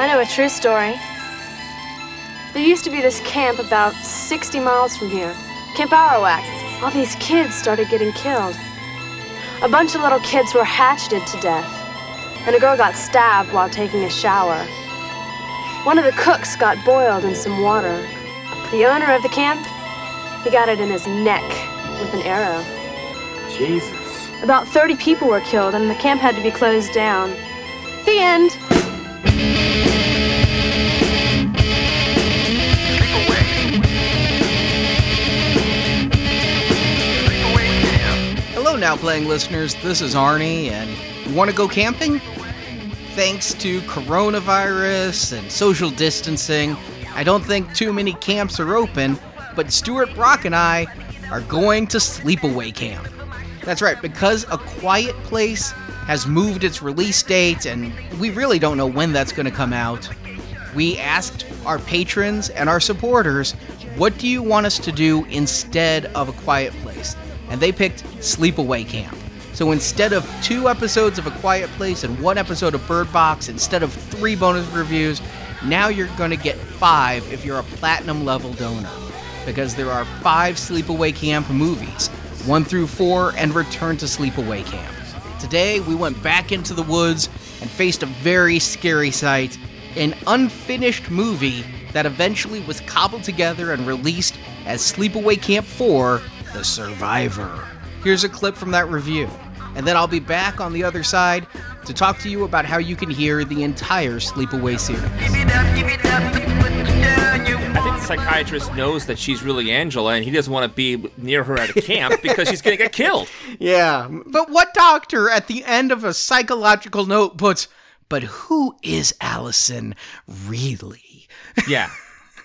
I know a true story. There used to be this camp about 60 miles from here, Camp Arawak. All these kids started getting killed. A bunch of little kids were hatcheted to death, and a girl got stabbed while taking a shower. One of the cooks got boiled in some water. The owner of the camp, he got it in his neck with an arrow. Jesus. About 30 people were killed, and the camp had to be closed down. The end. Now playing listeners. This is Arnie, and you want to go camping? Thanks to coronavirus and social distancing, I don't think too many camps are open, but Stuart Brock and I are going to sleepaway camp. That's right, because A Quiet Place has moved its release date, and we really don't know when that's going to come out. We asked our patrons and our supporters, what do you want us to do instead of A Quiet Place? And they picked Sleepaway Camp. So instead of two episodes of A Quiet Place and one episode of Bird Box, instead of three bonus reviews, now you're going to get five if you're a platinum level donor. Because there are five Sleepaway Camp movies, one through four, and Return to Sleepaway Camp. Today, we went back into the woods and faced a very scary sight an unfinished movie that eventually was cobbled together and released as Sleepaway Camp 4 The Survivor. Here's a clip from that review, and then I'll be back on the other side to talk to you about how you can hear the entire Sleepaway series. I think the psychiatrist knows that she's really Angela and he doesn't want to be near her at a camp because she's going to get killed. Yeah. But what doctor at the end of a psychological note puts, but who is Allison really? Yeah.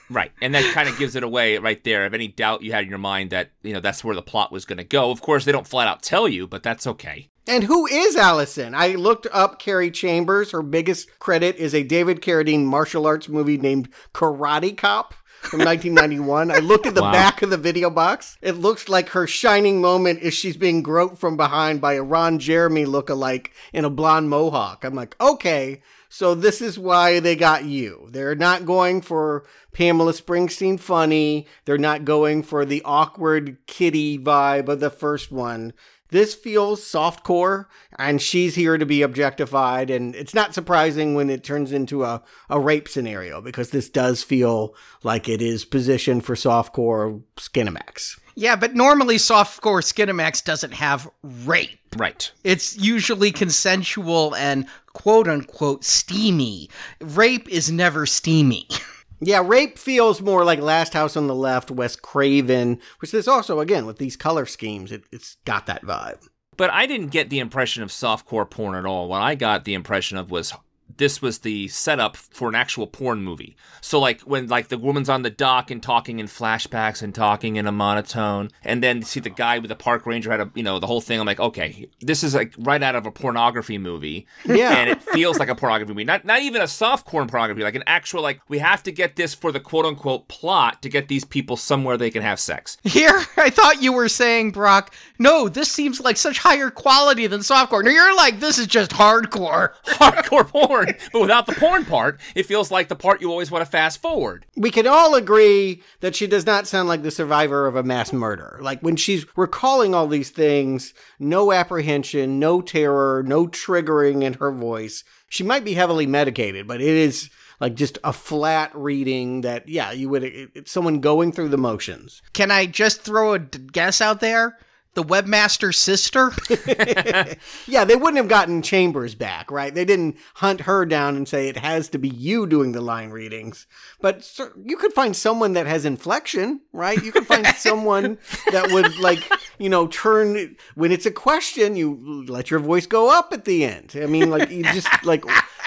Right. And that kind of gives it away right there. If any doubt you had in your mind that, you know, that's where the plot was going to go. Of course, they don't flat out tell you, but that's okay. And who is Allison? I looked up Carrie Chambers. Her biggest credit is a David Carradine martial arts movie named Karate Cop from 1991. I looked at the Wow. back of the video box. It looks like her shining moment is she's being groped from behind by a Ron Jeremy look-alike in a blonde mohawk. I'm like, okay, so this is why they got you. They're not going for Pamela Springsteen funny. They're not going for the awkward kitty vibe of the first one. This feels softcore, and she's here to be objectified, and it's not surprising when it turns into a, a rape scenario because this does feel like it is positioned for softcore Skinamax. Yeah, but normally softcore Skinamax doesn't have rape. Right. It's usually consensual and quote unquote steamy. Rape is never steamy. Yeah, rape feels more like Last House on the Left, Wes Craven, which is also, again, with these color schemes, it, it's got that vibe. But I didn't get the impression of softcore porn at all. What I got the impression of was this was the setup for an actual porn movie. So like when like the woman's on the dock and talking in flashbacks and talking in a monotone, and then you see the guy with the park ranger had a you know the whole thing. I'm like, okay, this is like right out of a pornography movie. Yeah. and it feels like a pornography movie. Not not even a softcore pornography, like an actual like we have to get this for the quote unquote plot to get these people somewhere they can have sex. Here, I thought you were saying, Brock, no, this seems like such higher quality than softcore. No, you're like, this is just hardcore. hardcore porn, but without the porn part, it feels like the part you always want to fast forward. we can all agree that she does not sound like the survivor of a mass murder. Like when she's recalling all these things, no apprehension, no terror, no triggering in her voice. She might be heavily medicated, but it is like just a flat reading that, yeah, you would, it- it's someone going through the motions. Can I just throw a guess out there? The webmaster's sister? Yeah, they wouldn't have gotten Chambers back, right? They didn't hunt her down and say it has to be you doing the line readings. But sir, you could find someone that has inflection, right? You could find someone that would like, you know, turn when it's a question, you let your voice go up at the end. I mean, like you just like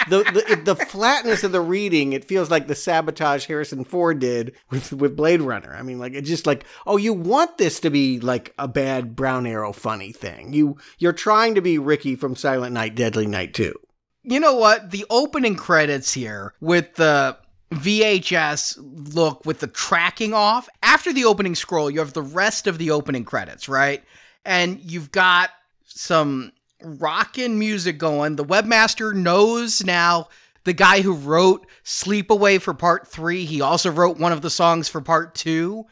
the the the flatness of the reading. It feels like the sabotage Harrison Ford did with with Blade Runner. I mean, like it's just like, oh, you want this to be like a bad Brown Arrow funny thing. You you're trying to be Ricky from Silent Night, Deadly Night too. you know what? The opening credits here with the VHS look with the tracking off. After the opening scroll, you have the rest of the opening credits, right? And you've got some rockin' music going. The webmaster knows now the guy who wrote Sleepaway for part three, he also wrote one of the songs for part two,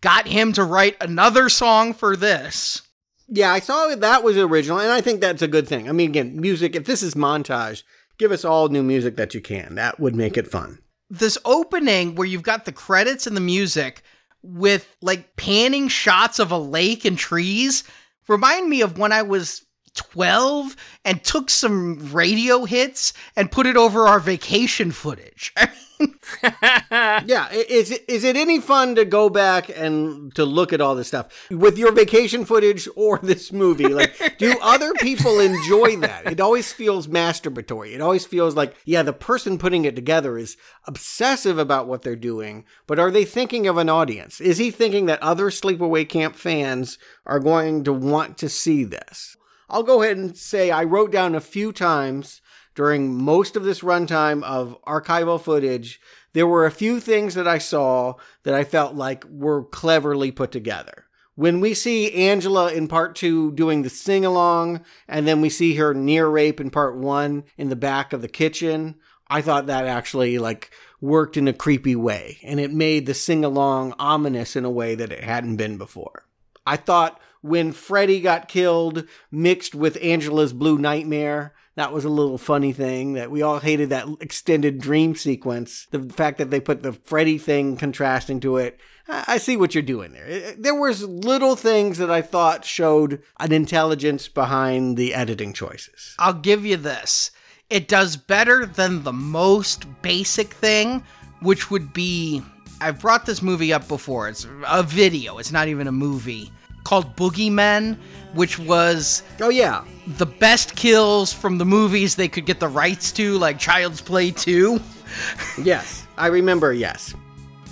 got him to write another song for this. Yeah, I saw that was original, and I think that's a good thing. I mean, again, music, if this is montage, give us all new music that you can. That would make it fun. This opening where you've got the credits and the music with like panning shots of a lake and trees remind me of when I was 12 and took some radio hits and put it over our vacation footage. yeah, is it, is it any fun to go back and to look at all this stuff with your vacation footage or this movie? Like, do other people enjoy that? It always feels masturbatory. It always feels like, yeah, the person putting it together is obsessive about what they're doing, but are they thinking of an audience? Is he thinking that other sleepaway camp fans are going to want to see this? I'll go ahead and say I wrote down a few times during most of this runtime of archival footage, there were a few things that I saw that I felt like were cleverly put together. When we see Angela in part two doing the sing along, and then we see her near rape in part one in the back of the kitchen, I thought that actually like worked in a creepy way, and it made the sing along ominous in a way that it hadn't been before. I thought when Freddy got killed mixed with Angela's Blue Nightmare, that was a little funny thing that we all hated that extended dream sequence. The fact that they put the Freddy thing contrasting to it. I see what you're doing there. There was little things that I thought showed an intelligence behind the editing choices. I'll give you this. It does better than the most basic thing, which would be I've brought this movie up before. It's a video, it's not even a movie, called Boogeymen, which was Oh yeah. the best kills from the movies they could get the rights to, like Child's Play 2. Yes. I remember, yes.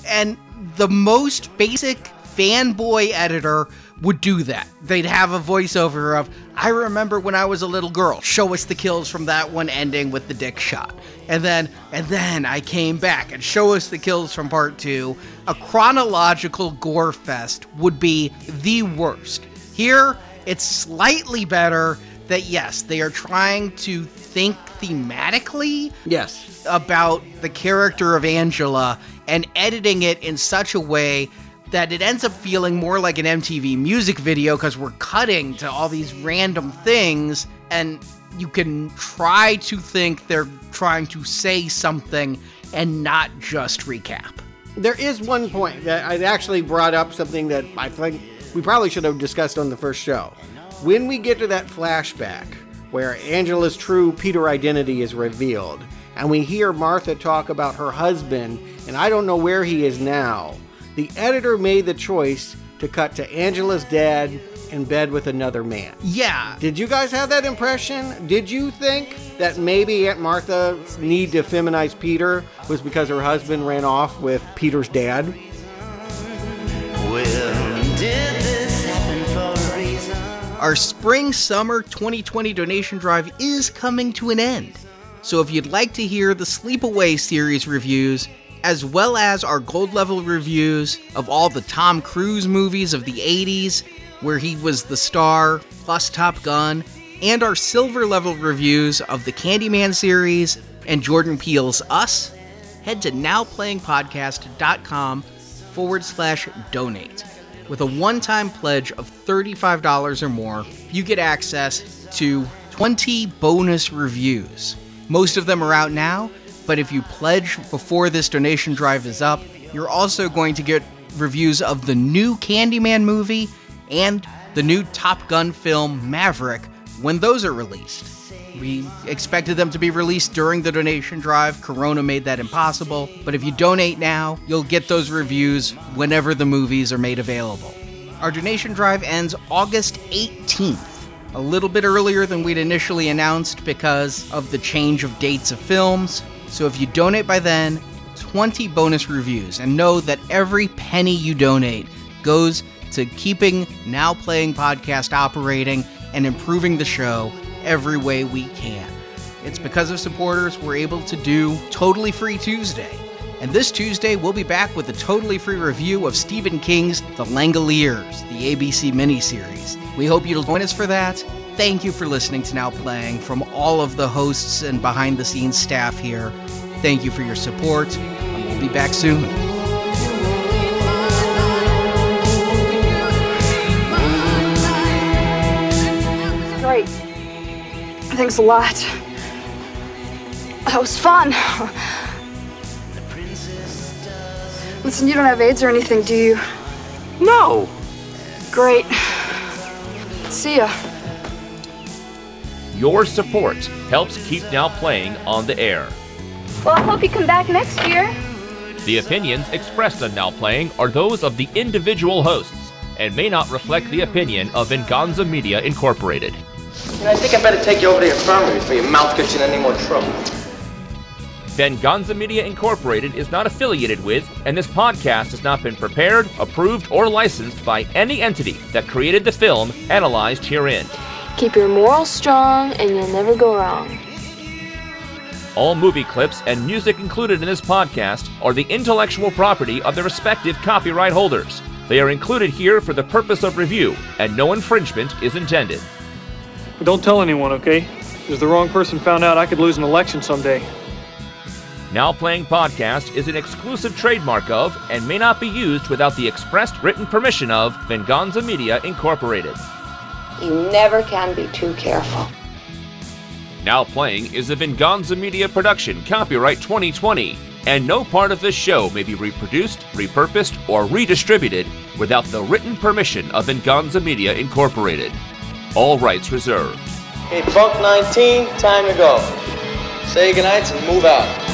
And the most basic fanboy editor would do that. They'd have a voiceover of, I remember when I was a little girl, show us the kills from that one ending with the dick shot. And then, and then I came back and show us the kills from part two. A chronological gore fest would be the worst. Here, it's slightly better that yes, they are trying to think thematically Yes. about the character of Angela and editing it in such a way that it ends up feeling more like an MTV music video because we're cutting to all these random things and you can try to think they're trying to say something and not just recap. There is one point that I actually brought up something that I think we probably should have discussed on the first show. When we get to that flashback where Angela's true Peter identity is revealed, and we hear Martha talk about her husband, and I don't know where he is now, the editor made the choice to cut to Angela's dad in bed with another man. Yeah, Did you guys have that impression? Did you think that maybe Aunt Martha's need to feminize Peter was because her husband ran off with Peter's dad? Well, did this happen for a reason? Our spring summer 2020 donation drive is coming to an end. So if you'd like to hear the Sleepaway series reviews, as well as our gold level reviews of all the Tom Cruise movies of the 80s, where he was the star, plus Top Gun, and our silver level reviews of the Candyman series and Jordan Peele's Us, head to nowplayingpodcast.com forward slash donate. With a one time pledge of $35 or more, you get access to 20 bonus reviews. Most of them are out now, but if you pledge before this donation drive is up, you're also going to get reviews of the new Candyman movie and the new Top Gun film Maverick when those are released. We expected them to be released during the donation drive. Corona made that impossible. But if you donate now, you'll get those reviews whenever the movies are made available. Our donation drive ends August 18th, a little bit earlier than we'd initially announced because of the change of dates of films. So if you donate by then, 20 bonus reviews, and know that every penny you donate goes to keeping Now Playing Podcast operating and improving the show every way we can. It's because of supporters we're able to do Totally Free Tuesday. And this Tuesday, we'll be back with a totally free review of Stephen King's The Langoliers, the ABC miniseries. We hope you'll join us for that. Thank you for listening to Now Playing. From all of the hosts and behind the scenes staff here, thank you for your support, and we'll be back soon. Great. Thanks a lot. That was fun. Listen, you don't have AIDS or anything, do you? No. Great. See ya. Your support helps keep Now Playing on the air. Well, I hope you come back next year. The opinions expressed on Now Playing are those of the individual hosts and may not reflect the opinion of Venganza Media Incorporated. You know, I think I better take you over to the infirmary before your mouth gets you in any more trouble. Venganza Media Incorporated is not affiliated with, and this podcast has not been prepared, approved, or licensed by any entity that created the film analyzed herein. Keep your morals strong and you'll never go wrong. All movie clips and music included in this podcast are the intellectual property of the respective copyright holders. They are included here for the purpose of review, and no infringement is intended. Don't tell anyone, okay? If the wrong person found out, I could lose an election someday. Now Playing Podcast is an exclusive trademark of and may not be used without the expressed written permission of Venganza Media Incorporated. You never can be too careful. Now Playing is a Venganza Media production, copyright 2020, and no part of this show may be reproduced, repurposed, or redistributed without the written permission of Venganza Media Incorporated. All rights reserved. Hey, Bunk 19, time to go. Say your goodnights and move out.